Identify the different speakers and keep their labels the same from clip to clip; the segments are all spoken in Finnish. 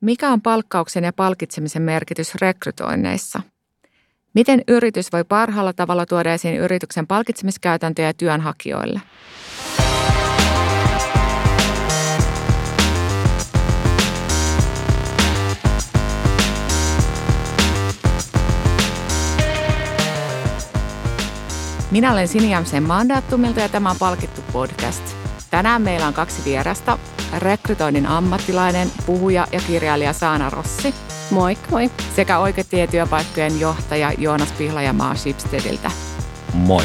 Speaker 1: Mikä on palkkauksen ja palkitsemisen merkitys rekrytoinneissa? Miten yritys voi parhaalla tavalla tuoda esiin yrityksen palkitsemiskäytäntöjä työnhakijoille? Minä olen Sini Jämsen Mandaattumilta ja tämä on Palkittu podcast. Tänään meillä on kaksi vierasta. Rekrytoinnin ammattilainen, puhuja ja kirjailija Saana Rossi.
Speaker 2: Moi, moi.
Speaker 1: Sekä oikeatietyöpaikkojen johtaja Joonas Pihlajamaa Shipsteadiltä.
Speaker 3: Moi.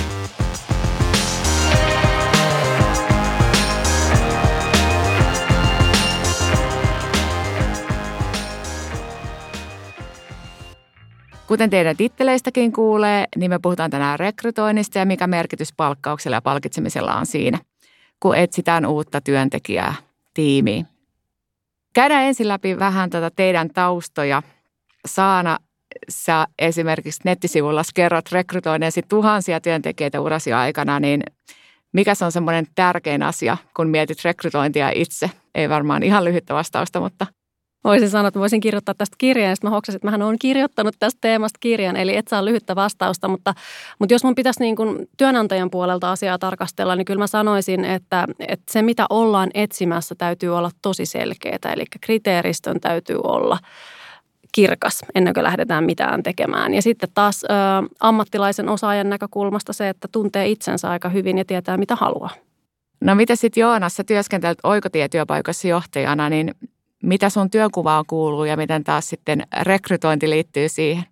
Speaker 1: Kuten teidän titteleistäkin kuulee, niin me puhutaan tänään rekrytoinnista ja mikä merkitys palkkauksella ja palkitsemisella on siinä, kun etsitään uutta työntekijää tiimiin. Käydään ensin läpi vähän tätä teidän taustoja. Saana, sä esimerkiksi nettisivulla kerrot rekrytoineesi tuhansia työntekijöitä urasi aikana, niin mikä se on semmoinen tärkein asia, kun mietit rekrytointia itse? Ei varmaan ihan lyhyttä vastausta, mutta
Speaker 2: voisin sanoa, että voisin kirjoittaa tästä kirjan. Ja sitten mä hoksasin, että mähän olen kirjoittanut tästä teemasta kirjan, eli et saa lyhyttä vastausta. Mutta, mutta jos mun pitäisi niin kuin työnantajan puolelta asiaa tarkastella, niin kyllä mä sanoisin, että, että se mitä ollaan etsimässä täytyy olla tosi selkeää. Eli kriteeristön täytyy olla kirkas ennen kuin lähdetään mitään tekemään. Ja sitten taas ä, ammattilaisen osaajan näkökulmasta se, että tuntee itsensä aika hyvin ja tietää mitä haluaa.
Speaker 1: No mitä sitten Joonas, sä työskentelet oikotietyöpaikassa johtajana, niin mitä sun työkuvaan kuuluu ja miten taas sitten rekrytointi liittyy siihen?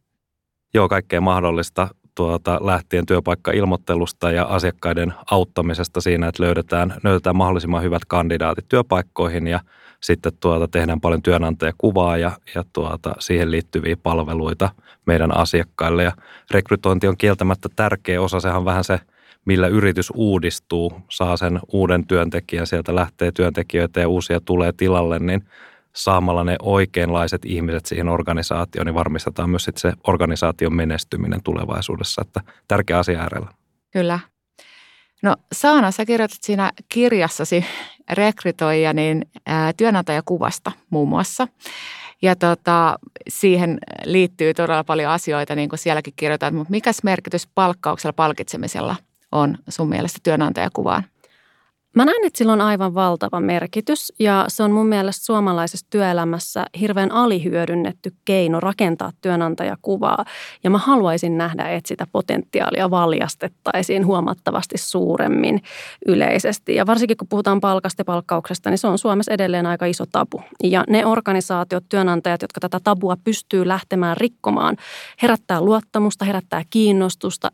Speaker 3: Joo, kaikkea mahdollista tuota, lähtien työpaikkailmoittelusta ja asiakkaiden auttamisesta siinä, että löydetään, löydetään mahdollisimman hyvät kandidaatit työpaikkoihin ja sitten tuota, tehdään paljon työnantajakuvaa ja, ja tuota, siihen liittyviä palveluita meidän asiakkaille. Ja rekrytointi on kieltämättä tärkeä osa, sehän on vähän se, millä yritys uudistuu, saa sen uuden työntekijän, sieltä lähtee työntekijöitä ja uusia tulee tilalle, niin saamalla ne oikeanlaiset ihmiset siihen organisaatioon, niin varmistetaan myös sit se organisaation menestyminen tulevaisuudessa. Että tärkeä asia äärellä.
Speaker 1: Kyllä. No Saana, sä kirjoitat siinä kirjassasi rekrytoija niin työnantajakuvasta muun muassa. Ja tota, siihen liittyy todella paljon asioita, niin kuin sielläkin kirjoitat, mutta mikä merkitys palkkauksella, palkitsemisella on sun mielestä työnantajakuvaan?
Speaker 2: Mä näen, että sillä on aivan valtava merkitys ja se on mun mielestä suomalaisessa työelämässä hirveän alihyödynnetty keino rakentaa työnantajakuvaa. Ja mä haluaisin nähdä, että sitä potentiaalia valjastettaisiin huomattavasti suuremmin yleisesti. Ja varsinkin kun puhutaan palkasta ja palkkauksesta, niin se on Suomessa edelleen aika iso tabu. Ja ne organisaatiot, työnantajat, jotka tätä tabua pystyy lähtemään rikkomaan, herättää luottamusta, herättää kiinnostusta,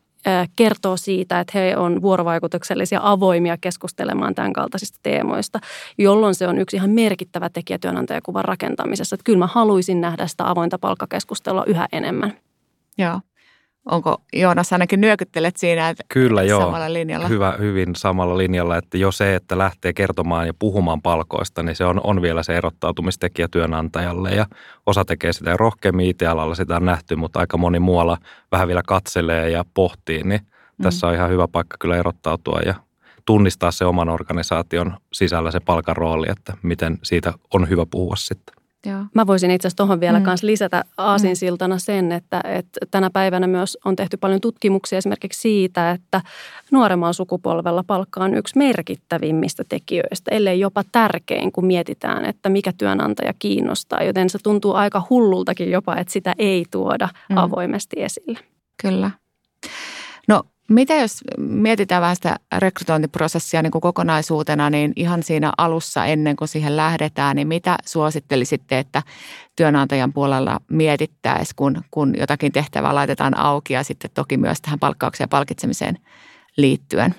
Speaker 2: kertoo siitä, että he on vuorovaikutuksellisia avoimia keskustelemaan tämän kaltaisista teemoista, jolloin se on yksi ihan merkittävä tekijä työnantajakuvan rakentamisessa. Että kyllä mä haluaisin nähdä sitä avointa palkkakeskustelua yhä enemmän.
Speaker 1: Joo. Onko Joonas ainakin nyökyttelet siinä, että
Speaker 3: Kyllä joo,
Speaker 1: samalla linjalla?
Speaker 3: Hyvä, hyvin samalla linjalla, että jo se, että lähtee kertomaan ja puhumaan palkoista, niin se on, on vielä se erottautumistekijä työnantajalle ja osa tekee sitä rohkeammin IT-alalla, sitä on nähty, mutta aika moni muualla vähän vielä katselee ja pohtii, niin mm. tässä on ihan hyvä paikka kyllä erottautua ja tunnistaa se oman organisaation sisällä se palkan rooli, että miten siitä on hyvä puhua sitten.
Speaker 2: Joo. Mä voisin itse asiassa tuohon vielä mm. Kans lisätä aasinsiltana sen, että, että tänä päivänä myös on tehty paljon tutkimuksia esimerkiksi siitä, että nuoremmalla sukupolvella palkka on yksi merkittävimmistä tekijöistä, ellei jopa tärkein, kun mietitään, että mikä työnantaja kiinnostaa. Joten se tuntuu aika hullultakin jopa, että sitä ei tuoda mm. avoimesti esille.
Speaker 1: Kyllä. Mitä jos mietitään vähän sitä rekrytointiprosessia niin kuin kokonaisuutena, niin ihan siinä alussa ennen kuin siihen lähdetään, niin mitä suosittelisitte, että työnantajan puolella mietittäisiin, kun, kun jotakin tehtävää laitetaan auki ja sitten toki myös tähän palkkaukseen ja palkitsemiseen liittyen?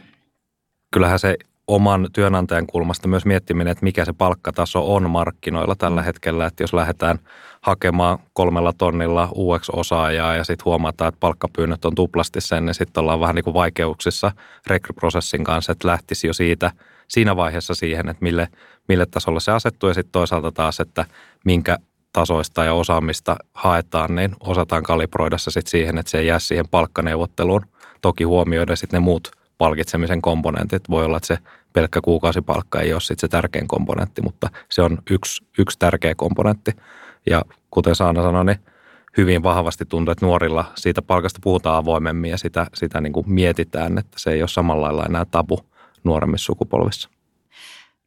Speaker 3: Kyllähän se oman työnantajan kulmasta myös miettiminen, että mikä se palkkataso on markkinoilla tällä hetkellä. Että jos lähdetään hakemaan kolmella tonnilla UX-osaajaa ja sitten huomataan, että palkkapyynnöt on tuplasti sen, niin sitten ollaan vähän niin kuin vaikeuksissa rekryprosessin kanssa, että lähtisi jo siitä siinä vaiheessa siihen, että mille, mille tasolle se asettuu ja sitten toisaalta taas, että minkä tasoista ja osaamista haetaan, niin osataan kalibroida se sitten siihen, että se ei jää siihen palkkaneuvotteluun. Toki huomioida sitten ne muut palkitsemisen komponentit. Voi olla, että se pelkkä kuukausipalkka ei ole sitten se tärkein komponentti, mutta se on yksi, yksi tärkeä komponentti. Ja kuten Saana sanoi, niin hyvin vahvasti tuntuu, että nuorilla siitä palkasta puhutaan avoimemmin ja sitä, sitä niin kuin mietitään, että se ei ole samalla lailla enää tabu nuoremmissa sukupolvissa.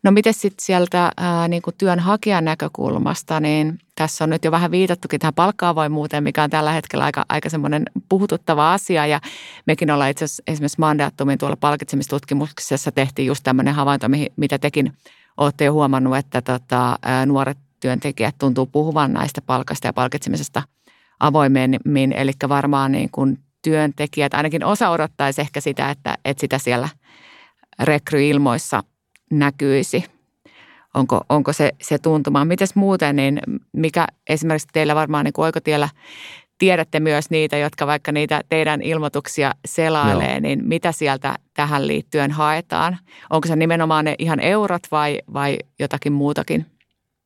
Speaker 1: No miten sitten sieltä ää, niin kuin työnhakijan näkökulmasta, niin tässä on nyt jo vähän viitattukin tähän palkka-avoimuuteen, mikä on tällä hetkellä aika, aika semmoinen puhututtava asia. Ja mekin ollaan itse asiassa esimerkiksi Mandaattumin tuolla palkitsemistutkimuksessa tehtiin just tämmöinen havainto, mitä tekin olette jo huomannut, että tota, ää, nuoret työntekijät tuntuu puhuvan näistä palkasta ja palkitsemisesta avoimemmin. Eli varmaan niin kuin työntekijät, ainakin osa odottaisi ehkä sitä, että, että sitä siellä rekryilmoissa näkyisi. Onko, onko se, se tuntuma? Mites muuten, niin mikä esimerkiksi teillä varmaan niin oikotiellä tiedätte myös niitä, jotka vaikka niitä teidän ilmoituksia selailee, Joo. niin mitä sieltä tähän liittyen haetaan? Onko se nimenomaan ne ihan eurot vai, vai jotakin muutakin?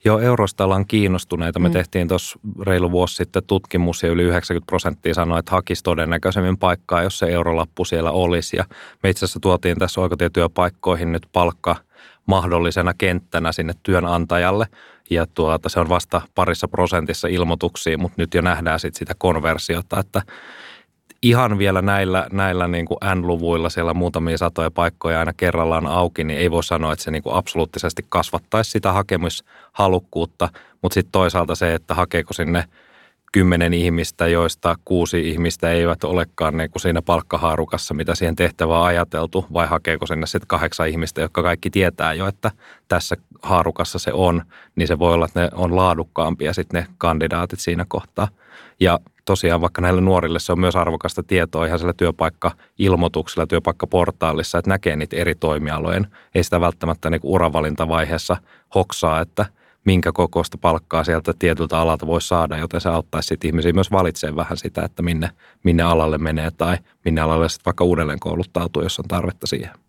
Speaker 3: Joo, eurosta ollaan kiinnostuneita. Me mm. tehtiin tuossa reilu vuosi sitten tutkimus ja yli 90 prosenttia sanoi, että hakisi todennäköisemmin paikkaa, jos se eurolappu siellä olisi. Ja me itse asiassa tuotiin tässä oikotietyöpaikkoihin nyt palkka mahdollisena kenttänä sinne työnantajalle. Ja tuota, se on vasta parissa prosentissa ilmoituksia, mutta nyt jo nähdään sit sitä konversiota, että ihan vielä näillä, näillä niin kuin N-luvuilla siellä muutamia satoja paikkoja aina kerrallaan auki, niin ei voi sanoa, että se niin kuin absoluuttisesti kasvattaisi sitä hakemushalukkuutta, mutta sitten toisaalta se, että hakeeko sinne kymmenen ihmistä, joista kuusi ihmistä eivät olekaan niin kuin siinä palkkahaarukassa, mitä siihen tehtävään ajateltu, vai hakeeko sinne sitten kahdeksan ihmistä, jotka kaikki tietää jo, että tässä haarukassa se on, niin se voi olla, että ne on laadukkaampia sitten ne kandidaatit siinä kohtaa. Ja tosiaan vaikka näille nuorille se on myös arvokasta tietoa ihan siellä työpaikka-ilmoituksella, työpaikkaportaalissa, että näkee niitä eri toimialojen. Ei sitä välttämättä niin uravalintavaiheessa hoksaa, että minkä kokoista palkkaa sieltä tietyltä alalta voi saada, joten se auttaisi sitten ihmisiä myös valitsemaan vähän sitä, että minne, minne alalle menee tai minne alalle sitten vaikka uudelleen kouluttautuu, jos on tarvetta siihen.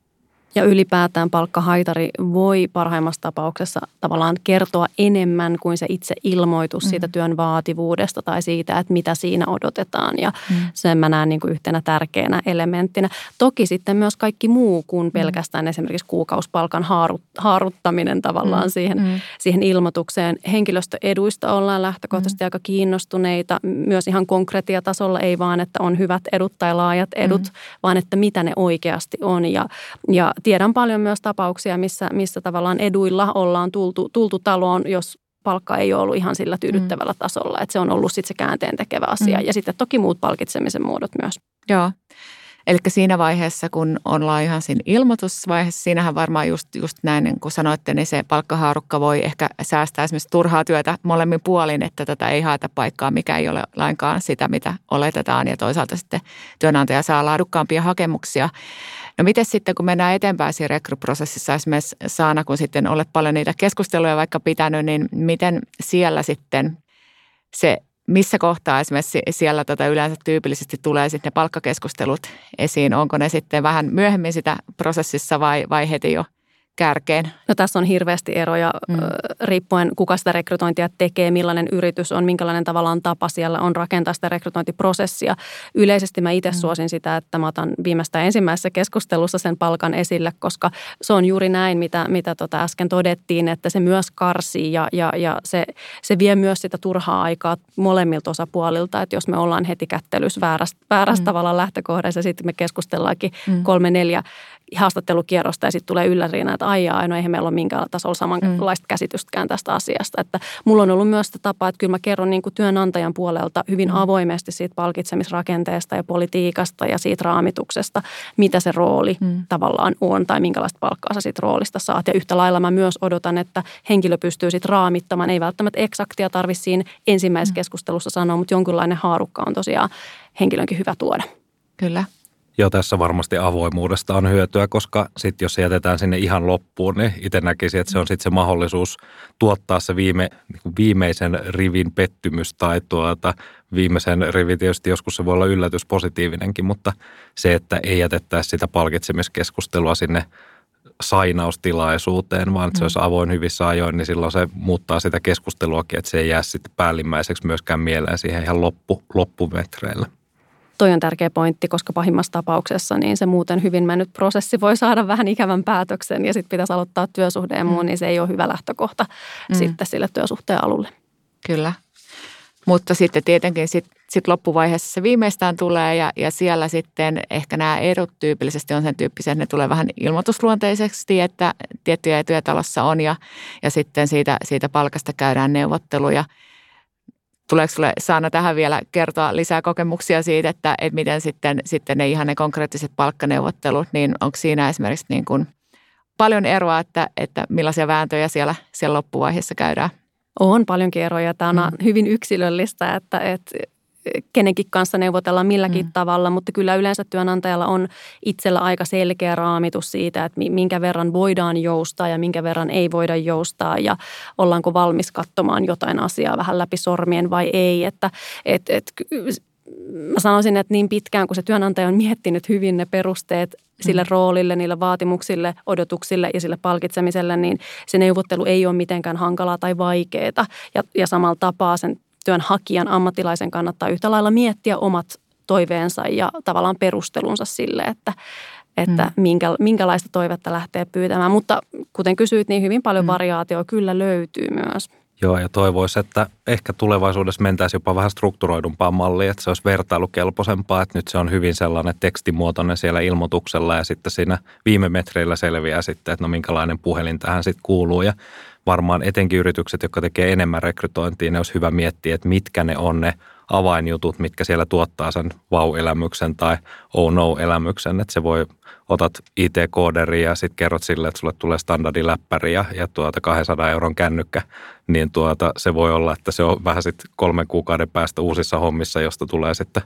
Speaker 2: Ja ylipäätään palkkahaitari voi parhaimmassa tapauksessa tavallaan kertoa enemmän kuin se itse ilmoitus mm. siitä työn vaativuudesta tai siitä, että mitä siinä odotetaan. Ja mm. sen mä näen niin kuin yhtenä tärkeänä elementtinä. Toki sitten myös kaikki muu kuin mm. pelkästään mm. esimerkiksi kuukausipalkan haarut, haaruttaminen tavallaan mm. Siihen, mm. siihen ilmoitukseen. Henkilöstöeduista ollaan lähtökohtaisesti mm. aika kiinnostuneita. Myös ihan konkretiatasolla ei vaan, että on hyvät edut tai laajat edut, mm. vaan että mitä ne oikeasti on. Ja, ja tiedän paljon myös tapauksia, missä, missä tavallaan eduilla ollaan tultu, tultu taloon, jos palkka ei ole ollut ihan sillä tyydyttävällä mm. tasolla. Että se on ollut sitten se käänteen tekevä asia. Mm. Ja sitten toki muut palkitsemisen muodot myös.
Speaker 1: Joo. Eli siinä vaiheessa, kun ollaan ihan siinä ilmoitusvaiheessa, siinähän varmaan just, just näin, niin kuin sanoitte, niin se palkkahaarukka voi ehkä säästää esimerkiksi turhaa työtä molemmin puolin, että tätä ei haeta paikkaa, mikä ei ole lainkaan sitä, mitä oletetaan. Ja toisaalta sitten työnantaja saa laadukkaampia hakemuksia. No miten sitten, kun mennään eteenpäin siinä rekryprosessissa, esimerkiksi Saana, kun sitten olet paljon niitä keskusteluja vaikka pitänyt, niin miten siellä sitten se, missä kohtaa esimerkiksi siellä tota yleensä tyypillisesti tulee sitten ne palkkakeskustelut esiin? Onko ne sitten vähän myöhemmin sitä prosessissa vai, vai heti jo – kärkeen?
Speaker 2: No tässä on hirveästi eroja mm. riippuen kuka sitä rekrytointia tekee, millainen yritys on, minkälainen tavallaan tapa siellä on rakentaa sitä rekrytointiprosessia. Yleisesti mä itse mm. suosin sitä, että mä otan viimeistä ensimmäisessä keskustelussa sen palkan esille, koska se on juuri näin, mitä, mitä tota äsken todettiin, että se myös karsii ja, ja, ja se, se vie myös sitä turhaa aikaa molemmilta osapuolilta, että jos me ollaan heti kättelys väärästä, väärästä mm. tavallaan lähtökohdassa ja sitten me keskustellaankin mm. kolme, neljä haastattelukierrosta ja sitten tulee yllärinä, että aijaa, no eihän meillä ole minkään tasolla samanlaista mm. käsitystäkään tästä asiasta. Että mulla on ollut myös sitä tapaa, että kyllä mä kerron niin kuin työnantajan puolelta hyvin mm. avoimesti siitä palkitsemisrakenteesta ja politiikasta ja siitä raamituksesta, mitä se rooli mm. tavallaan on tai minkälaista palkkaa sä siitä roolista saat. Ja yhtä lailla mä myös odotan, että henkilö pystyy sitten raamittamaan. Ei välttämättä eksaktia tarvitse siinä ensimmäisessä mm. keskustelussa sanoa, mutta jonkinlainen haarukka on tosiaan henkilönkin hyvä tuoda.
Speaker 1: Kyllä.
Speaker 3: Jo tässä varmasti avoimuudesta on hyötyä, koska sitten jos se jätetään sinne ihan loppuun, niin itse näkisin, että se on sitten se mahdollisuus tuottaa se viime, niin viimeisen rivin pettymys tai tuota, viimeisen rivin tietysti joskus se voi olla yllätys positiivinenkin, mutta se, että ei jätettäisi sitä palkitsemiskeskustelua sinne sainaustilaisuuteen, vaan että se mm. olisi avoin hyvissä ajoin, niin silloin se muuttaa sitä keskusteluakin, että se ei jää sitten päällimmäiseksi myöskään mieleen siihen ihan loppu, loppumetreillä
Speaker 2: toi on tärkeä pointti, koska pahimmassa tapauksessa niin se muuten hyvin mennyt prosessi voi saada vähän ikävän päätöksen ja sitten pitäisi aloittaa työsuhde ja muu, mm. niin se ei ole hyvä lähtökohta mm. sitten sille työsuhteen alulle.
Speaker 1: Kyllä. Mutta sitten tietenkin sit, sit loppuvaiheessa se viimeistään tulee ja, ja siellä sitten ehkä nämä edut tyypillisesti on sen tyyppisiä, että ne tulee vähän ilmoitusluonteisesti, että tiettyjä etuja talossa on ja, ja sitten siitä, siitä palkasta käydään neuvotteluja. Tuleeko sinulle Saana tähän vielä kertoa lisää kokemuksia siitä, että, että miten sitten, sitten ne ihan ne konkreettiset palkkaneuvottelut, niin onko siinä esimerkiksi niin kuin paljon eroa, että, että millaisia vääntöjä siellä, siellä loppuvaiheessa käydään?
Speaker 2: On paljonkin eroja. Tämä on mm. hyvin yksilöllistä, että, että kenenkin kanssa neuvotellaan milläkin mm. tavalla, mutta kyllä yleensä työnantajalla on itsellä aika selkeä raamitus siitä, että minkä verran voidaan joustaa ja minkä verran ei voida joustaa ja ollaanko valmis katsomaan jotain asiaa vähän läpi sormien vai ei. Että et, et, mä sanoisin, että niin pitkään kun se työnantaja on miettinyt hyvin ne perusteet sille mm. roolille, niille vaatimuksille, odotuksille ja sille palkitsemiselle, niin se neuvottelu ei ole mitenkään hankalaa tai vaikeaa. Ja, ja samalla tapaa sen työnhakijan ammattilaisen kannattaa yhtä lailla miettiä omat toiveensa ja tavallaan perustelunsa sille, että, että mm. minkä, minkälaista toivetta lähtee pyytämään. Mutta kuten kysyit, niin hyvin paljon mm. variaatioa kyllä löytyy myös.
Speaker 3: Joo, ja toivoisi, että ehkä tulevaisuudessa mentäisiin jopa vähän strukturoidumpaan malliin, että se olisi vertailukelpoisempaa, että nyt se on hyvin sellainen tekstimuotoinen siellä ilmoituksella ja sitten siinä viime metreillä selviää sitten, että no minkälainen puhelin tähän sitten kuuluu ja varmaan etenkin yritykset, jotka tekee enemmän rekrytointia, ne olisi hyvä miettiä, että mitkä ne on ne avainjutut, mitkä siellä tuottaa sen vau-elämyksen tai oh no-elämyksen. Että se voi, otat IT-kooderi ja sitten kerrot sille, että sulle tulee standardiläppäri ja, ja tuota 200 euron kännykkä, niin tuota, se voi olla, että se on vähän sitten kolmen kuukauden päästä uusissa hommissa, josta tulee sitten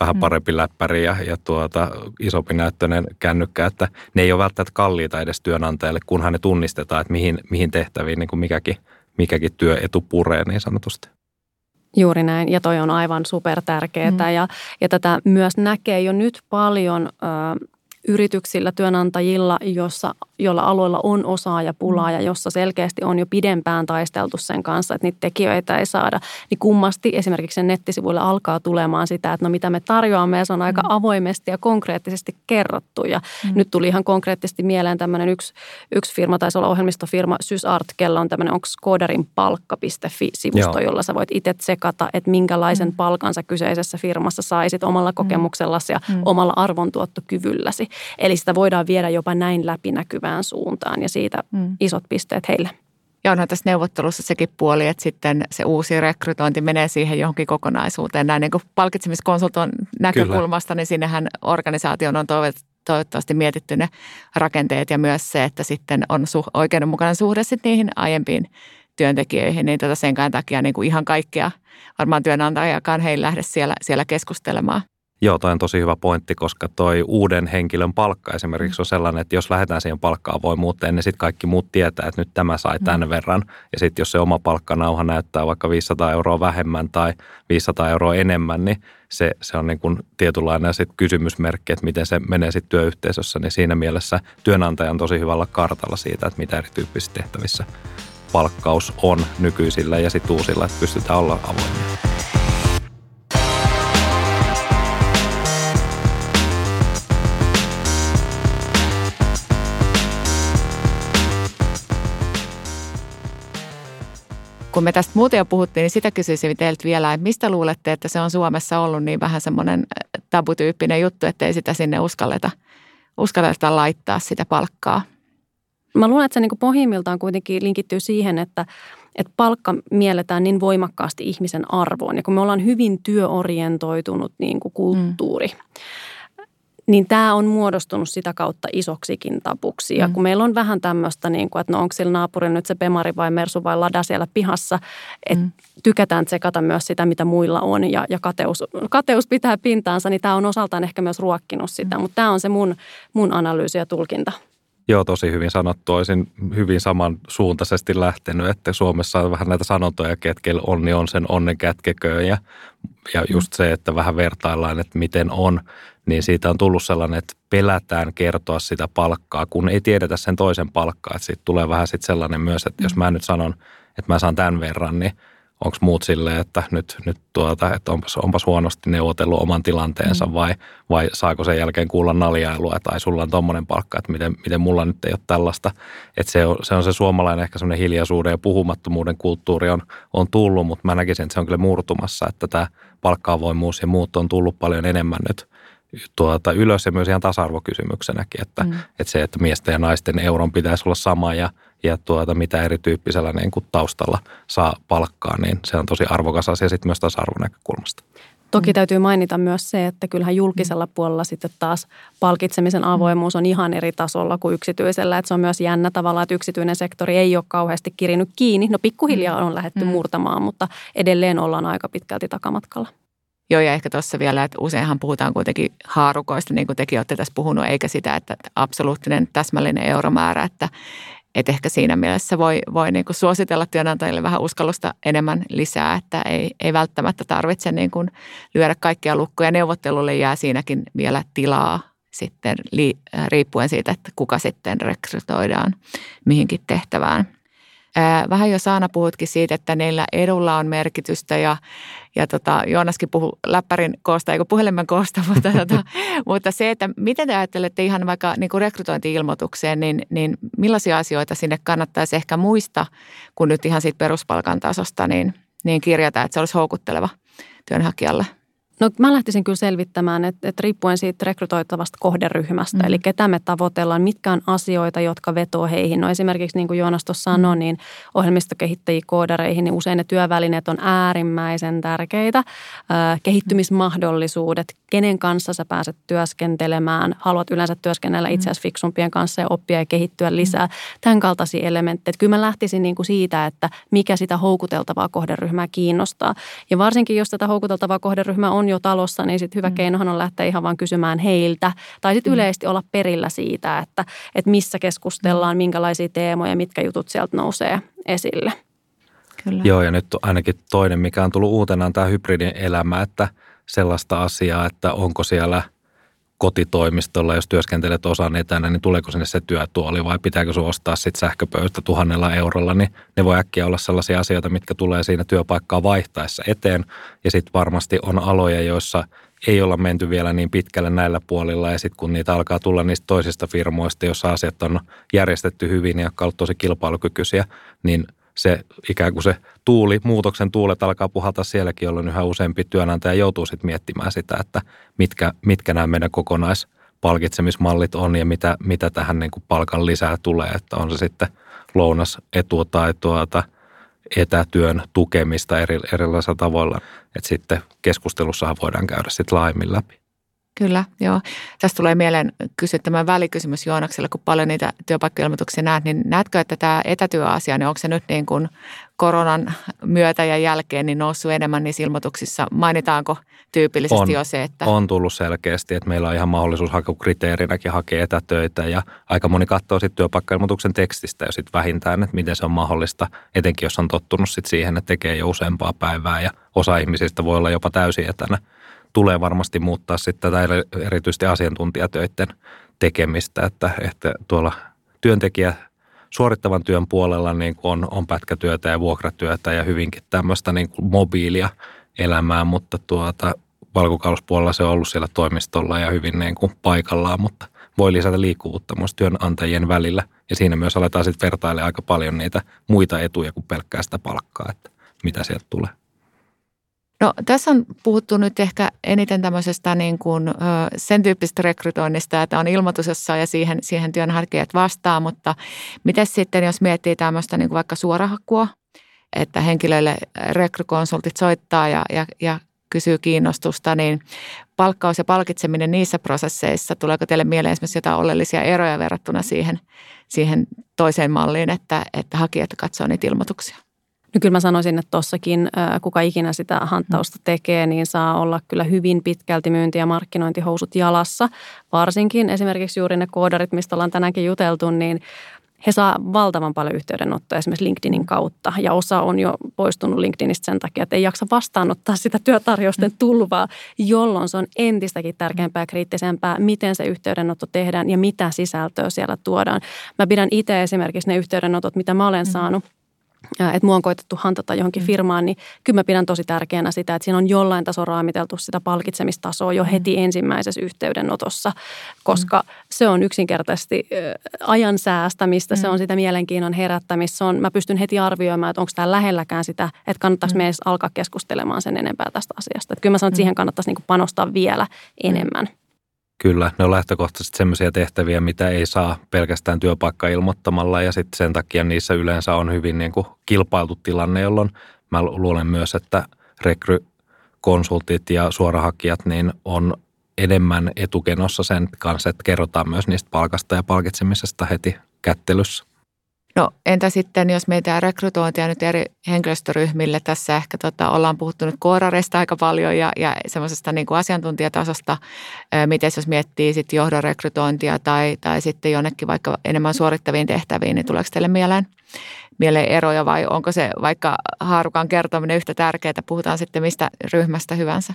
Speaker 3: vähän mm. parempi läppäri ja, ja tuota, isompi näyttöinen kännykkä, että ne ei ole välttämättä kalliita edes työnantajalle, kunhan ne tunnistetaan, että mihin, mihin tehtäviin niin kuin mikäkin, mikäkin työetu puree niin sanotusti.
Speaker 2: Juuri näin, ja toi on aivan super tärkeää, mm. ja, ja tätä myös näkee jo nyt paljon ö, yrityksillä, työnantajilla, jossa, joilla aloilla on osaajapulaa mm. ja jossa selkeästi on jo pidempään taisteltu sen kanssa, että niitä tekijöitä ei saada, niin kummasti esimerkiksi sen nettisivuille alkaa tulemaan sitä, että no mitä me tarjoamme ja se on aika mm. avoimesti ja konkreettisesti kerrottu. Ja mm. nyt tuli ihan konkreettisesti mieleen tämmöinen yksi, yksi firma, taisi olla ohjelmistofirma SysArt, kella on tämmöinen, onko koodarin palkka.fi-sivusto, Joo. jolla sä voit itse tsekata, että minkälaisen mm. palkan sä kyseisessä firmassa saisit omalla mm. kokemuksellasi ja mm. omalla arvontuottokyvylläsi. Eli sitä voidaan viedä jopa näin läpinäkyvään suuntaan ja siitä mm. isot pisteet heille.
Speaker 1: Ja onhan tässä neuvottelussa sekin puoli, että sitten se uusi rekrytointi menee siihen johonkin kokonaisuuteen. Näin niin kuin palkitsemiskonsulton näkökulmasta, Kyllä. niin sinnehän organisaation on toivottavasti mietitty ne rakenteet ja myös se, että sitten on su- oikeudenmukainen suhde sitten niihin aiempiin työntekijöihin, niin tota sen takia niin kuin ihan kaikkea varmaan työnantajakaan he ei lähde siellä, siellä keskustelemaan.
Speaker 3: Joo, toi on tosi hyvä pointti, koska toi uuden henkilön palkka esimerkiksi on sellainen, että jos lähdetään siihen palkkaan avoimuuteen, niin sitten kaikki muut tietää, että nyt tämä sai tämän mm. verran. Ja sitten jos se oma palkkanauha näyttää vaikka 500 euroa vähemmän tai 500 euroa enemmän, niin se, se on niin kuin tietynlainen sit kysymysmerkki, että miten se menee sitten työyhteisössä. Niin siinä mielessä työnantaja on tosi hyvällä kartalla siitä, että mitä erityyppisissä tehtävissä palkkaus on nykyisillä ja sitten uusilla, että pystytään olla avoimia.
Speaker 1: Kun me tästä muuten jo puhuttiin, niin sitä kysyisin teiltä vielä, että mistä luulette, että se on Suomessa ollut niin vähän semmoinen äh, tabutyyppinen juttu, että ei sitä sinne uskalleta, uskalleta laittaa sitä palkkaa?
Speaker 2: Mä luulen, että se niin pohjimmiltaan kuitenkin linkittyy siihen, että, että palkka mielletään niin voimakkaasti ihmisen arvoon. Ja kun me ollaan hyvin työorientoitunut niin kuin kulttuuri, mm niin tämä on muodostunut sitä kautta isoksikin tapuksi. Ja mm. kun meillä on vähän tämmöistä, niin kuin, että no onko sillä naapurilla nyt se Pemari vai Mersu vai Lada siellä pihassa, että mm. tykätään tsekata myös sitä, mitä muilla on ja, ja kateus, kateus pitää pintaansa, niin tämä on osaltaan ehkä myös ruokkinut sitä. Mm. Mutta tämä on se mun, mun analyysi ja tulkinta.
Speaker 3: Joo, tosi hyvin sanottu. Olisin hyvin samansuuntaisesti lähtenyt, että Suomessa on vähän näitä sanontoja, ketkeillä onni on sen onnen kätkeköön ja, ja just se, että vähän vertaillaan, että miten on, niin siitä on tullut sellainen, että pelätään kertoa sitä palkkaa, kun ei tiedetä sen toisen palkkaa. Että siitä tulee vähän sitten sellainen myös, että jos mä nyt sanon, että mä saan tämän verran, niin onko muut silleen, että nyt, nyt tuota, että onpas, onpas huonosti neuvotellut oman tilanteensa mm. vai, vai saako sen jälkeen kuulla naljailua, että ai sulla on tommonen palkka, että miten, miten mulla nyt ei ole tällaista. Että se on, se on se suomalainen ehkä semmoinen hiljaisuuden ja puhumattomuuden kulttuuri on, on tullut, mutta mä näkisin, että se on kyllä murtumassa, että tämä palkkaavoimuus ja muut on tullut paljon enemmän nyt tuota, ylös ja myös ihan tasa-arvokysymyksenäkin, että, mm. että se, että miesten ja naisten euron pitäisi olla sama ja ja tuota, mitä erityyppisellä niin kuin taustalla saa palkkaa, niin se on tosi arvokas asia sitten myös tasa-arvon näkökulmasta.
Speaker 2: Toki täytyy mainita myös se, että kyllähän julkisella puolella sitten taas palkitsemisen avoimuus on ihan eri tasolla kuin yksityisellä. Että se on myös jännä tavalla, että yksityinen sektori ei ole kauheasti kirinyt kiinni. No pikkuhiljaa on lähetty mm. murtamaan, mutta edelleen ollaan aika pitkälti takamatkalla.
Speaker 1: Joo, ja ehkä tuossa vielä, että useinhan puhutaan kuitenkin haarukoista, niin kuin tekin olette tässä puhunut, eikä sitä, että absoluuttinen täsmällinen euromäärä, että, että ehkä siinä mielessä voi, voi niin kuin suositella työnantajille vähän uskallusta enemmän lisää, että ei, ei välttämättä tarvitse niin kuin lyödä kaikkia lukkoja. Neuvottelulle jää siinäkin vielä tilaa sitten riippuen siitä, että kuka sitten rekrytoidaan mihinkin tehtävään – Vähän jo Saana puhutkin siitä, että niillä edulla on merkitystä ja, ja tota, Joonaskin puhui läppärin koosta, eikö puhelimen koosta, mutta, tota, mutta se, että miten te ajattelette ihan vaikka niin kuin rekrytointi-ilmoitukseen, niin, niin millaisia asioita sinne kannattaisi ehkä muista, kun nyt ihan siitä peruspalkan tasosta, niin, niin kirjata, että se olisi houkutteleva työnhakijalle –
Speaker 2: No mä lähtisin kyllä selvittämään, että, että riippuen siitä rekrytoitavasta kohderyhmästä, mm. eli ketä me tavoitellaan, mitkä on asioita, jotka vetoo heihin. No esimerkiksi niin kuin Joonas tuossa sanoi, niin ohjelmistokehittäjiä koodareihin, niin usein ne työvälineet on äärimmäisen tärkeitä. kehittymismahdollisuudet, kenen kanssa sä pääset työskentelemään, haluat yleensä työskennellä itse asiassa fiksumpien kanssa ja oppia ja kehittyä lisää. Tämän kaltaisia elementtejä. Kyllä mä lähtisin niin kuin siitä, että mikä sitä houkuteltavaa kohderyhmää kiinnostaa. Ja varsinkin, jos tätä houkuteltavaa kohderyhmää on jo talossa, niin sitten hyvä mm. keinohan on lähteä ihan vaan kysymään heiltä. Tai sitten mm. yleisesti olla perillä siitä, että, että missä keskustellaan, mm. minkälaisia teemoja, mitkä jutut sieltä nousee esille.
Speaker 3: Kyllä. Joo, ja nyt ainakin toinen, mikä on tullut uutena, on tämä hybridin elämä, että sellaista asiaa, että onko siellä – kotitoimistolla, jos työskentelet osan etänä, niin tuleeko sinne se työtuoli vai pitääkö sinun ostaa sitten sähköpöytä tuhannella eurolla, niin ne voi äkkiä olla sellaisia asioita, mitkä tulee siinä työpaikkaa vaihtaessa eteen. Ja sitten varmasti on aloja, joissa ei olla menty vielä niin pitkälle näillä puolilla ja sitten kun niitä alkaa tulla niistä toisista firmoista, joissa asiat on järjestetty hyvin ja jotka tosi kilpailukykyisiä, niin – se ikään kuin se tuuli, muutoksen tuulet alkaa puhaltaa sielläkin, jolloin yhä useampi työnantaja joutuu sitten miettimään sitä, että mitkä, mitkä nämä meidän kokonaispalkitsemismallit on ja mitä, mitä tähän niin kuin palkan lisää tulee, että on se sitten lounasetu tai tuota, etätyön tukemista eri, erilaisilla tavoilla. Että sitten keskustelussahan voidaan käydä sitten laajemmin läpi.
Speaker 1: Kyllä, joo. Tästä tulee mieleen kysyä tämä välikysymys Joonakselle, kun paljon niitä työpaikkailmoituksia näet, niin näetkö, että tämä etätyöasia, niin onko se nyt niin kuin koronan myötä ja jälkeen niin noussut enemmän niissä ilmoituksissa? Mainitaanko tyypillisesti
Speaker 3: on,
Speaker 1: jo se, että...
Speaker 3: On tullut selkeästi, että meillä on ihan mahdollisuus hakea kriteerinäkin hakea etätöitä ja aika moni katsoo sitten työpaikkailmoituksen tekstistä jo sitten vähintään, että miten se on mahdollista, etenkin jos on tottunut sitten siihen, että tekee jo useampaa päivää ja osa ihmisistä voi olla jopa täysin etänä tulee varmasti muuttaa sitten tätä erityisesti asiantuntijatöiden tekemistä, että, että tuolla työntekijä suorittavan työn puolella niin kuin on, on pätkätyötä ja vuokratyötä ja hyvinkin tämmöistä niin kuin mobiilia elämää, mutta tuota, valkokauspuolella se on ollut siellä toimistolla ja hyvin niin kuin paikallaan, mutta voi lisätä liikkuvuutta myös työnantajien välillä. Ja siinä myös aletaan sitten vertailemaan aika paljon niitä muita etuja kuin pelkkää sitä palkkaa, että mitä sieltä tulee.
Speaker 1: No tässä on puhuttu nyt ehkä eniten tämmöisestä niin kuin, sen tyyppisestä rekrytoinnista, että on ilmoitus jossain ja siihen, siihen työnhakijat vastaa, mutta miten sitten, jos miettii tämmöistä niin kuin vaikka suorahakua, että henkilöille rekrykonsultit soittaa ja, ja, ja kysyy kiinnostusta, niin palkkaus ja palkitseminen niissä prosesseissa, tuleeko teille mieleen esimerkiksi jotain oleellisia eroja verrattuna siihen, siihen toiseen malliin, että, että hakijat katsoo niitä ilmoituksia?
Speaker 2: No kyllä mä sanoisin, että tuossakin kuka ikinä sitä hanttausta tekee, niin saa olla kyllä hyvin pitkälti myynti- ja markkinointihousut jalassa. Varsinkin esimerkiksi juuri ne koodarit, mistä ollaan tänäänkin juteltu, niin he saa valtavan paljon yhteydenottoja esimerkiksi LinkedInin kautta ja osa on jo poistunut LinkedInistä sen takia, että ei jaksa vastaanottaa sitä työtarjousten tulvaa, jolloin se on entistäkin tärkeämpää ja kriittisempää, miten se yhteydenotto tehdään ja mitä sisältöä siellä tuodaan. Mä pidän itse esimerkiksi ne yhteydenotot, mitä mä olen saanut – että mua on koitettu hantata johonkin mm. firmaan, niin kyllä mä pidän tosi tärkeänä sitä, että siinä on jollain tasolla raamiteltu sitä palkitsemistasoa jo mm. heti ensimmäisessä yhteydenotossa, koska mm. se on yksinkertaisesti ajan säästämistä, mm. se on sitä mielenkiinnon herättämistä, se on, mä pystyn heti arvioimaan, että onko tämä lähelläkään sitä, että kannattaisi mm. me edes alkaa keskustelemaan sen enempää tästä asiasta. Että kyllä mä sanon, että siihen kannattaisi niin panostaa vielä enemmän.
Speaker 3: Kyllä, ne on lähtökohtaisesti sellaisia tehtäviä, mitä ei saa pelkästään työpaikka ilmoittamalla ja sitten sen takia niissä yleensä on hyvin niin kuin kilpailtu tilanne, jolloin mä luulen myös, että rekrykonsultit ja suorahakijat niin on enemmän etukenossa sen kanssa, että kerrotaan myös niistä palkasta ja palkitsemisesta heti kättelyssä.
Speaker 1: No entä sitten, jos meitä rekrytointia nyt eri henkilöstöryhmille, tässä ehkä tota, ollaan puhuttu nyt koorareista aika paljon ja, ja semmoisesta niin kuin asiantuntijatasosta, miten jos miettii sitten johdon rekrytointia tai, tai sitten jonnekin vaikka enemmän suorittaviin tehtäviin, niin tuleeko teille mieleen, mieleen eroja vai onko se vaikka haarukan kertominen yhtä tärkeää, puhutaan sitten mistä ryhmästä hyvänsä?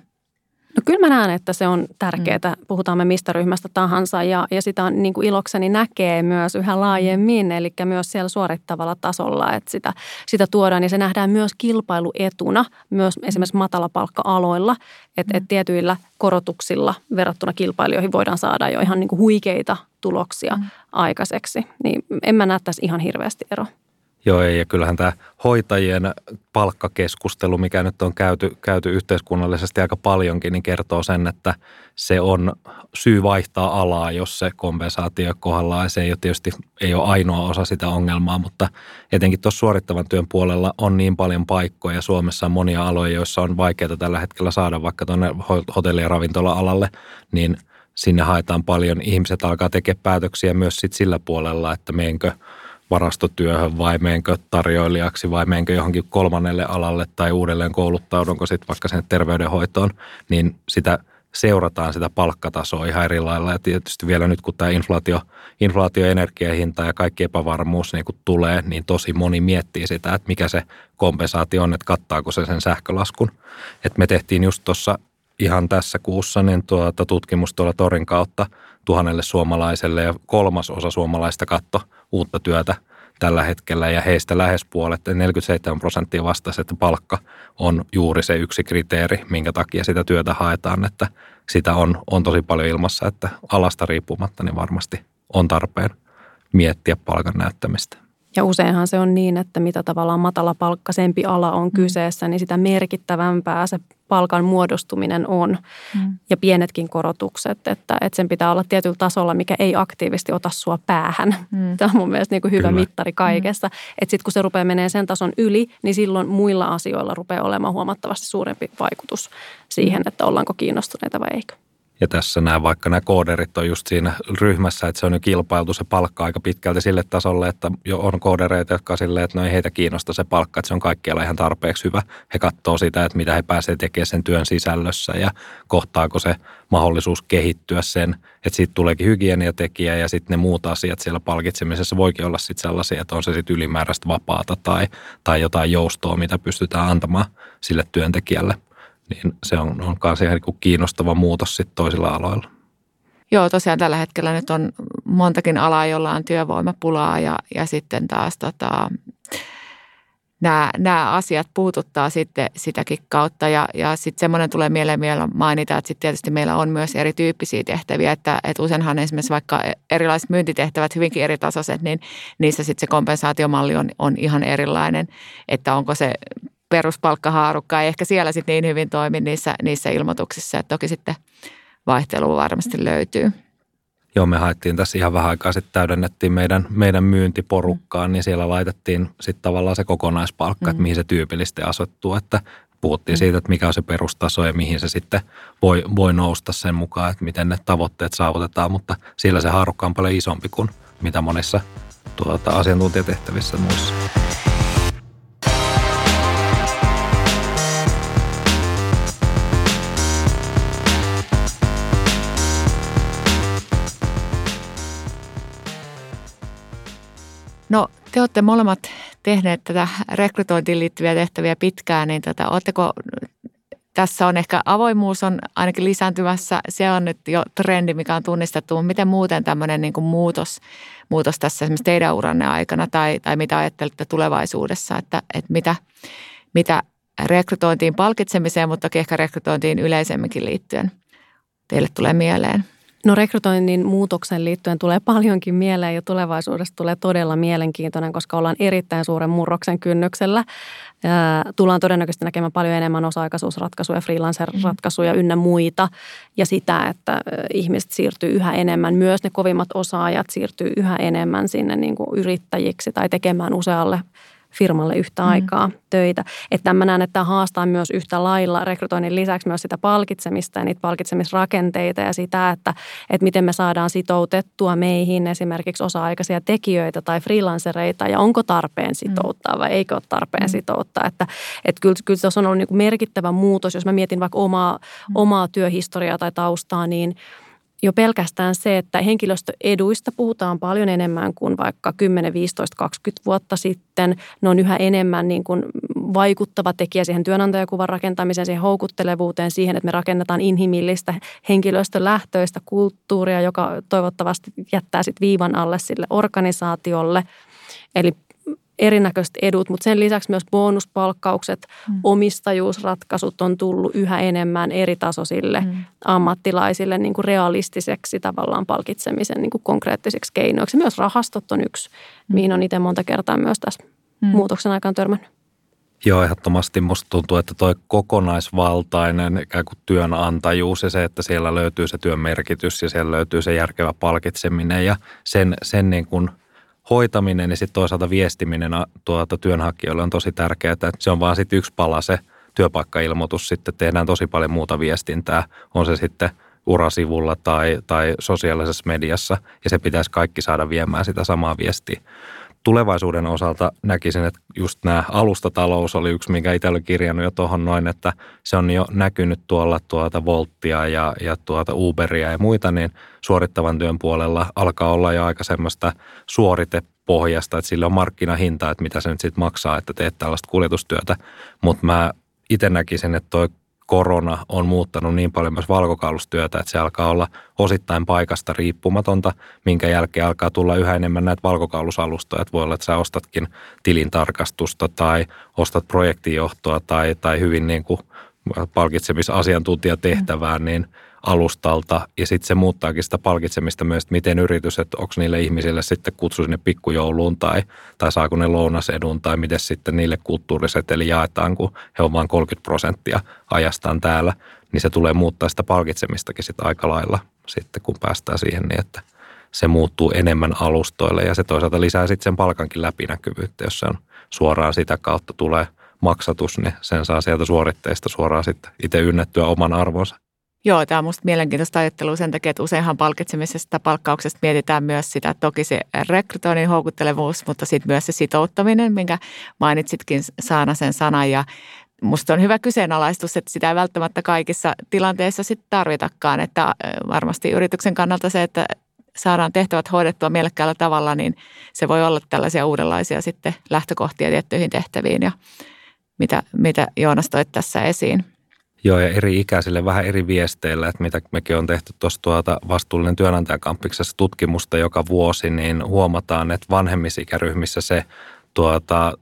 Speaker 2: Kyllä mä näen, että se on tärkeää, mm. puhutaan me mistä ryhmästä tahansa ja, ja sitä on, niin kuin ilokseni näkee myös yhä laajemmin, eli myös siellä suorittavalla tasolla, että sitä, sitä tuodaan ja se nähdään myös kilpailuetuna myös esimerkiksi matalapalkka-aloilla, että mm. et tietyillä korotuksilla verrattuna kilpailijoihin voidaan saada jo ihan niin kuin huikeita tuloksia mm. aikaiseksi, niin en mä näe tässä ihan hirveästi eroa.
Speaker 3: Joo, ei, ja kyllähän tämä hoitajien palkkakeskustelu, mikä nyt on käyty, käyty yhteiskunnallisesti aika paljonkin, niin kertoo sen, että se on syy vaihtaa alaa, jos se kompensaatio kohdallaan. Se ei ole tietysti ei ole ainoa osa sitä ongelmaa, mutta etenkin tuossa suorittavan työn puolella on niin paljon paikkoja. Suomessa on monia aloja, joissa on vaikeaa tällä hetkellä saada vaikka tuonne hotelli- ja ravintola-alalle, niin sinne haetaan paljon. Ihmiset alkaa tekemään päätöksiä myös sit sillä puolella, että meenkö – varastotyöhön vai meenkö tarjoilijaksi vai meenkö johonkin kolmannelle alalle tai uudelleen kouluttaudunko sitten vaikka sen terveydenhoitoon, niin sitä seurataan sitä palkkatasoa ihan eri lailla. Ja tietysti vielä nyt, kun tämä inflaatio, inflaatio energiahinta ja kaikki epävarmuus niin kun tulee, niin tosi moni miettii sitä, että mikä se kompensaatio on, että kattaako se sen sähkölaskun. Et me tehtiin just tuossa ihan tässä kuussa niin tuota tutkimus tuolla Torin kautta tuhannelle suomalaiselle ja kolmas osa suomalaista katto uutta työtä tällä hetkellä ja heistä lähes puolet, 47 prosenttia vastasi, että palkka on juuri se yksi kriteeri, minkä takia sitä työtä haetaan, että sitä on, on tosi paljon ilmassa, että alasta riippumatta niin varmasti on tarpeen miettiä palkan näyttämistä.
Speaker 2: Ja useinhan se on niin, että mitä tavallaan matalapalkkaisempi ala on mm. kyseessä, niin sitä merkittävämpää se palkan muodostuminen on. Mm. Ja pienetkin korotukset, että, että sen pitää olla tietyllä tasolla, mikä ei aktiivisesti ota sua päähän. Mm. Tämä on mun mielestä niin kuin hyvä Kyllä. mittari kaikessa. Mm. Että sitten kun se rupeaa menee sen tason yli, niin silloin muilla asioilla rupeaa olemaan huomattavasti suurempi vaikutus siihen, mm. että ollaanko kiinnostuneita vai eikö.
Speaker 3: Ja tässä nämä, vaikka nämä kooderit on just siinä ryhmässä, että se on jo kilpailtu se palkka aika pitkälti sille tasolle, että jo on koodereita, jotka on silleen, että no ei heitä kiinnosta se palkka, että se on kaikkialla ihan tarpeeksi hyvä. He katsoo sitä, että mitä he pääsevät tekemään sen työn sisällössä ja kohtaako se mahdollisuus kehittyä sen, että siitä tuleekin hygieniatekijä ja sitten ne muut asiat siellä palkitsemisessa voikin olla sitten sellaisia, että on se sitten ylimääräistä vapaata tai, tai jotain joustoa, mitä pystytään antamaan sille työntekijälle niin se on, on myös ihan niin kiinnostava muutos sitten toisilla aloilla.
Speaker 1: Joo, tosiaan tällä hetkellä nyt on montakin alaa, jolla on työvoimapulaa ja, ja sitten taas tota, nämä, nämä asiat puututtaa sitten sitäkin kautta. Ja, ja sitten semmoinen tulee mieleen vielä mainita, että sitten tietysti meillä on myös erityyppisiä tehtäviä, että, että useinhan esimerkiksi vaikka erilaiset myyntitehtävät hyvinkin eri tasoiset, niin niissä sitten se kompensaatiomalli on, on ihan erilainen, että onko se peruspalkkahaarukka ei ehkä siellä sitten niin hyvin toimi niissä, niissä ilmoituksissa, että toki sitten vaihtelua varmasti löytyy.
Speaker 3: Joo, me haettiin tässä ihan vähän aikaa sitten täydennettiin meidän, meidän myyntiporukkaan, niin siellä laitettiin sitten tavallaan se kokonaispalkka, mm. että mihin se tyypillisesti asettuu, että puhuttiin mm. siitä, että mikä on se perustaso ja mihin se sitten voi, voi nousta sen mukaan, että miten ne tavoitteet saavutetaan, mutta sillä se haarukka on paljon isompi kuin mitä monissa tuota, asiantuntijatehtävissä muissa.
Speaker 1: No te olette molemmat tehneet tätä rekrytointiin liittyviä tehtäviä pitkään, niin tota, oletteko tässä on ehkä avoimuus on ainakin lisääntymässä. Se on nyt jo trendi, mikä on tunnistettu. Mutta miten muuten tämmöinen niin kuin muutos, muutos tässä esimerkiksi teidän uranne aikana tai, tai mitä ajattelette tulevaisuudessa, että, että mitä, mitä rekrytointiin, palkitsemiseen, mutta toki ehkä rekrytointiin yleisemminkin liittyen teille tulee mieleen?
Speaker 2: No rekrytoinnin muutoksen liittyen tulee paljonkin mieleen ja tulevaisuudessa tulee todella mielenkiintoinen, koska ollaan erittäin suuren murroksen kynnyksellä. Tullaan todennäköisesti näkemään paljon enemmän osa-aikaisuusratkaisuja, freelancer-ratkaisuja ynnä muita ja sitä, että ihmiset siirtyy yhä enemmän, myös ne kovimmat osaajat siirtyy yhä enemmän sinne niin kuin yrittäjiksi tai tekemään usealle firmalle yhtä mm. aikaa töitä. Että mä näen, että tämä haastaa myös yhtä lailla rekrytoinnin lisäksi myös sitä palkitsemista ja niitä palkitsemisrakenteita ja sitä, että, että miten me saadaan sitoutettua meihin esimerkiksi osa-aikaisia tekijöitä tai freelancereita ja onko tarpeen mm. sitouttaa vai eikö ole tarpeen mm. sitouttaa. Että, että kyllä, kyllä se on ollut niin kuin merkittävä muutos, jos mä mietin vaikka omaa, mm. omaa työhistoriaa tai taustaa, niin – jo pelkästään se, että henkilöstöeduista puhutaan paljon enemmän kuin vaikka 10, 15, 20 vuotta sitten. Ne on yhä enemmän niin kuin vaikuttava tekijä siihen työnantajakuvan rakentamiseen, siihen houkuttelevuuteen, siihen, että me rakennetaan inhimillistä henkilöstölähtöistä kulttuuria, joka toivottavasti jättää sitten viivan alle sille organisaatiolle. Eli erinäköiset edut, mutta sen lisäksi myös bonuspalkkaukset, mm. omistajuusratkaisut on tullut yhä enemmän eri tasoisille mm. ammattilaisille niin kuin realistiseksi tavallaan palkitsemisen niin kuin konkreettisiksi keinoiksi. Myös rahastot on yksi, mm. mihin on itse monta kertaa myös tässä mm. muutoksen aikaan törmännyt.
Speaker 3: Joo, ehdottomasti musta tuntuu, että toi kokonaisvaltainen ikään kuin työnantajuus ja se, että siellä löytyy se työn merkitys ja siellä löytyy se järkevä palkitseminen ja sen, sen niin kuin – hoitaminen ja sitten toisaalta viestiminen tuota työnhakijoille on tosi tärkeää, että se on vaan sitten yksi pala se työpaikkailmoitus, sitten tehdään tosi paljon muuta viestintää, on se sitten urasivulla tai, tai sosiaalisessa mediassa ja se pitäisi kaikki saada viemään sitä samaa viestiä tulevaisuuden osalta näkisin, että just nämä alustatalous oli yksi, minkä itse olen kirjannut jo tuohon noin, että se on jo näkynyt tuolla tuota Volttia ja, ja tuota Uberia ja muita, niin suorittavan työn puolella alkaa olla jo aika semmoista suoritepohjasta, että sillä on markkinahinta, että mitä se nyt sitten maksaa, että teet tällaista kuljetustyötä. Mutta mä itse näkisin, että toi korona on muuttanut niin paljon myös valkokaulustyötä, että se alkaa olla osittain paikasta riippumatonta, minkä jälkeen alkaa tulla yhä enemmän näitä valkokaulusalustoja. Että voi olla, että sä ostatkin tilintarkastusta tai ostat projektijohtoa tai, tai hyvin niin kuin palkitsemisasiantuntijatehtävää, niin – alustalta ja sitten se muuttaakin sitä palkitsemista myös, että miten yritys, että onko niille ihmisille sitten kutsu sinne pikkujouluun tai, tai saako ne lounasedun tai miten sitten niille kulttuuriseteli jaetaan, kun he on vain 30 prosenttia ajastaan täällä, niin se tulee muuttaa sitä palkitsemistakin sitten aika lailla sitten, kun päästään siihen niin, että se muuttuu enemmän alustoille ja se toisaalta lisää sitten sen palkankin läpinäkyvyyttä, jos se on suoraan sitä kautta tulee maksatus, niin sen saa sieltä suoritteista suoraan sitten itse ynnettyä oman arvonsa.
Speaker 1: Joo, tämä on minusta mielenkiintoista ajattelua sen takia, että useinhan palkitsemisesta palkkauksesta mietitään myös sitä, toki se rekrytoinnin houkuttelevuus, mutta sitten myös se sitouttaminen, minkä mainitsitkin Saana sen sanan ja Musta on hyvä kyseenalaistus, että sitä ei välttämättä kaikissa tilanteissa sitten tarvitakaan, että varmasti yrityksen kannalta se, että saadaan tehtävät hoidettua mielekkäällä tavalla, niin se voi olla tällaisia uudenlaisia sitten lähtökohtia tiettyihin tehtäviin ja mitä, mitä Joonas toit tässä esiin.
Speaker 3: Joo, ja eri ikäisille vähän eri viesteillä, että mitä mekin on tehty tuossa tuota vastuullinen työnantajakampiksessa tutkimusta joka vuosi, niin huomataan, että vanhemmissa ikäryhmissä se tuota,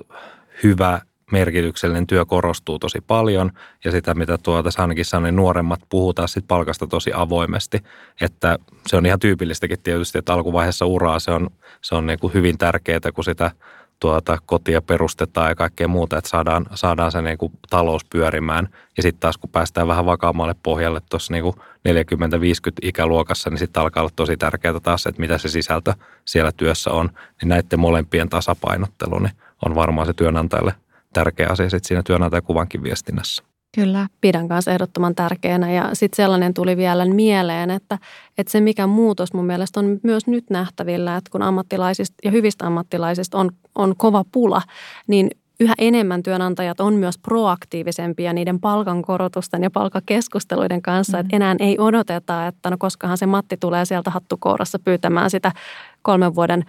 Speaker 3: hyvä merkityksellinen työ korostuu tosi paljon. Ja sitä, mitä tuota ainakin sanoin, niin nuoremmat puhutaan sitten palkasta tosi avoimesti, että se on ihan tyypillistäkin tietysti, että alkuvaiheessa uraa se on, se on niin kuin hyvin tärkeää, kun sitä tuota, kotia perustetaan ja kaikkea muuta, että saadaan, saadaan se niin kuin talous pyörimään. Ja sitten taas kun päästään vähän vakaammalle pohjalle tuossa niin 40-50 ikäluokassa, niin sitten alkaa olla tosi tärkeää taas, että mitä se sisältö siellä työssä on. Niin näiden molempien tasapainottelu niin on varmaan se työnantajalle tärkeä asia sitten siinä työnantajakuvankin viestinnässä.
Speaker 2: Kyllä, pidän kanssa ehdottoman tärkeänä. Ja sitten sellainen tuli vielä mieleen, että, että se mikä muutos mun mielestä on myös nyt nähtävillä, että kun ammattilaisista ja hyvistä ammattilaisista on, on kova pula, niin yhä enemmän työnantajat on myös proaktiivisempia niiden palkankorotusten ja palkakeskusteluiden kanssa, mm. että enää ei odoteta, että no koskahan se Matti tulee sieltä hattukourassa pyytämään sitä kolmen vuoden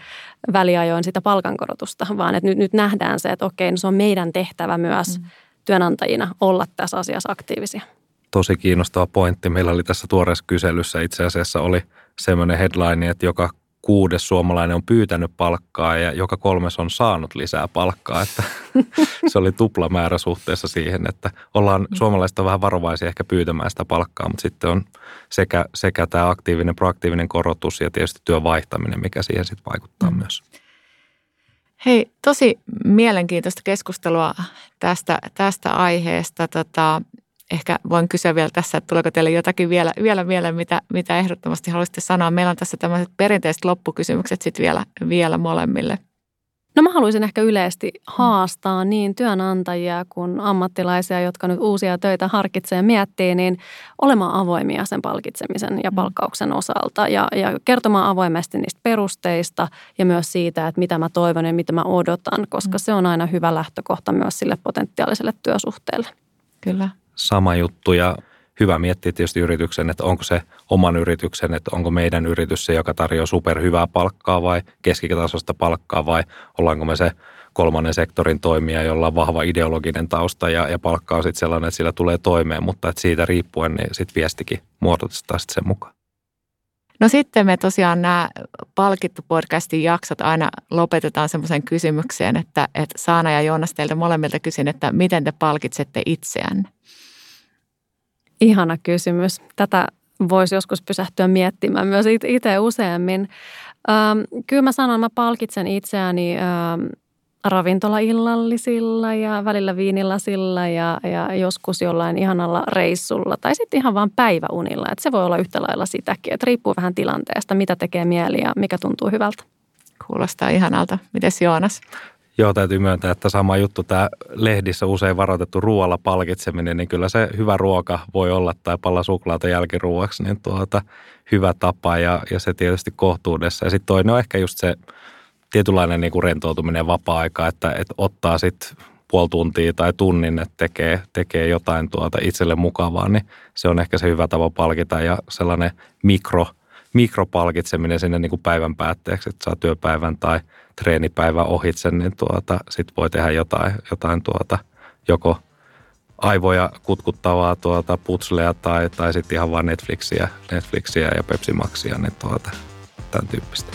Speaker 2: väliajoin sitä palkankorotusta, vaan että nyt, nyt nähdään se, että okei, no se on meidän tehtävä myös mm työnantajina olla tässä asiassa aktiivisia.
Speaker 3: Tosi kiinnostava pointti. Meillä oli tässä tuoreessa kyselyssä itse asiassa oli semmoinen headline, että joka kuudes suomalainen on pyytänyt palkkaa ja joka kolmes on saanut lisää palkkaa. Että se oli tupla määrä suhteessa siihen, että ollaan mm. suomalaista vähän varovaisia ehkä pyytämään sitä palkkaa, mutta sitten on sekä, sekä tämä aktiivinen, proaktiivinen korotus ja tietysti työn vaihtaminen, mikä siihen sitten vaikuttaa mm. myös.
Speaker 1: Hei, tosi mielenkiintoista keskustelua tästä, tästä aiheesta. Tota, ehkä voin kysyä vielä tässä, että tuleeko teille jotakin vielä, vielä mieleen, mitä, mitä ehdottomasti haluaisitte sanoa. Meillä on tässä tämmöiset perinteiset loppukysymykset sitten vielä, vielä molemmille.
Speaker 2: No mä haluaisin ehkä yleisesti haastaa niin työnantajia kuin ammattilaisia, jotka nyt uusia töitä harkitsee ja miettii, niin olemaan avoimia sen palkitsemisen ja mm. palkkauksen osalta ja, ja kertomaan avoimesti niistä perusteista ja myös siitä, että mitä mä toivon ja mitä mä odotan, koska mm. se on aina hyvä lähtökohta myös sille potentiaaliselle työsuhteelle.
Speaker 1: Kyllä
Speaker 3: sama juttu ja hyvä miettiä tietysti yrityksen, että onko se oman yrityksen, että onko meidän yritys se, joka tarjoaa superhyvää palkkaa vai keskitasosta palkkaa vai ollaanko me se kolmannen sektorin toimija, jolla on vahva ideologinen tausta ja, ja palkka on sitten sellainen, että sillä tulee toimeen, mutta että siitä riippuen niin sitten viestikin muodotetaan sitten sen mukaan.
Speaker 1: No sitten me tosiaan nämä palkittu podcastin jaksot aina lopetetaan semmoisen kysymykseen, että, että Saana ja Joonas teiltä molemmilta kysyn, että miten te palkitsette itseänne?
Speaker 2: Ihana kysymys. Tätä voisi joskus pysähtyä miettimään myös itse useammin. Ähm, kyllä mä sanon, mä palkitsen itseäni ähm, ravintolaillallisilla ja välillä viinilasilla ja, ja joskus jollain ihanalla reissulla tai sitten ihan vaan päiväunilla. Et se voi olla yhtä lailla sitäkin, että riippuu vähän tilanteesta, mitä tekee mieli ja mikä tuntuu hyvältä.
Speaker 1: Kuulostaa ihanalta. Mites Joonas?
Speaker 3: Joo, täytyy myöntää, että sama juttu tämä lehdissä usein varoitettu ruoalla palkitseminen, niin kyllä se hyvä ruoka voi olla tai palla suklaata jälkiruoaksi, niin tuota, hyvä tapa ja, ja se tietysti kohtuudessa. Ja sitten toinen on ehkä just se tietynlainen niin kuin rentoutuminen vapaa-aika, että, että ottaa sitten puoli tuntia tai tunnin, että tekee, tekee jotain tuota itselle mukavaa, niin se on ehkä se hyvä tapa palkita ja sellainen mikro, mikropalkitseminen sinne niin kuin päivän päätteeksi, että saa työpäivän tai treenipäivän ohitse, niin tuota, sitten voi tehdä jotain, jotain tuota, joko aivoja kutkuttavaa tuota putslea tai, tai sitten ihan vaan Netflixiä, Netflixiä ja Pepsi Maxia, niin tuota, tämän tyyppistä.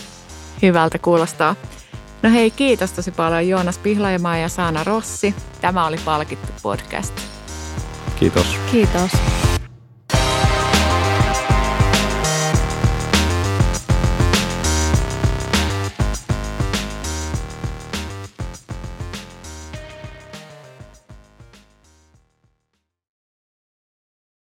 Speaker 1: Hyvältä kuulostaa. No hei, kiitos tosi paljon Joonas Pihlajamaa ja Saana Rossi. Tämä oli Palkittu podcast.
Speaker 3: Kiitos.
Speaker 2: Kiitos.